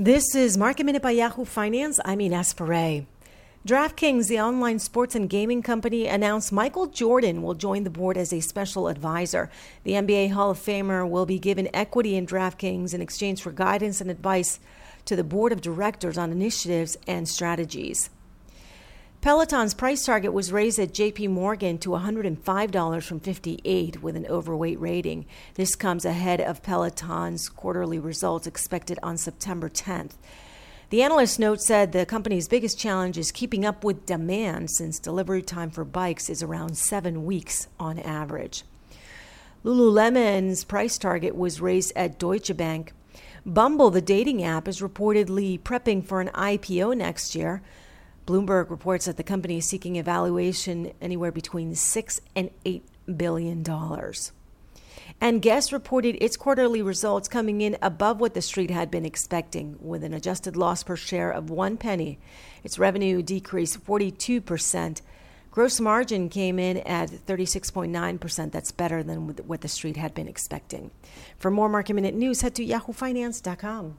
This is Market Minute by Yahoo Finance. I'm Ines Ferre. DraftKings, the online sports and gaming company, announced Michael Jordan will join the board as a special advisor. The NBA Hall of Famer will be given equity in DraftKings in exchange for guidance and advice to the board of directors on initiatives and strategies. Peloton's price target was raised at JP Morgan to $105 from 58 with an overweight rating. This comes ahead of Peloton's quarterly results expected on September 10th. The analyst note said the company's biggest challenge is keeping up with demand since delivery time for bikes is around 7 weeks on average. Lululemon's price target was raised at Deutsche Bank. Bumble, the dating app, is reportedly prepping for an IPO next year. Bloomberg reports that the company is seeking evaluation anywhere between six and eight billion dollars. And Guess reported its quarterly results coming in above what the street had been expecting, with an adjusted loss per share of one penny. Its revenue decreased 42 percent. Gross margin came in at 36.9%. That's better than what the street had been expecting. For more market minute news, head to yahoofinance.com.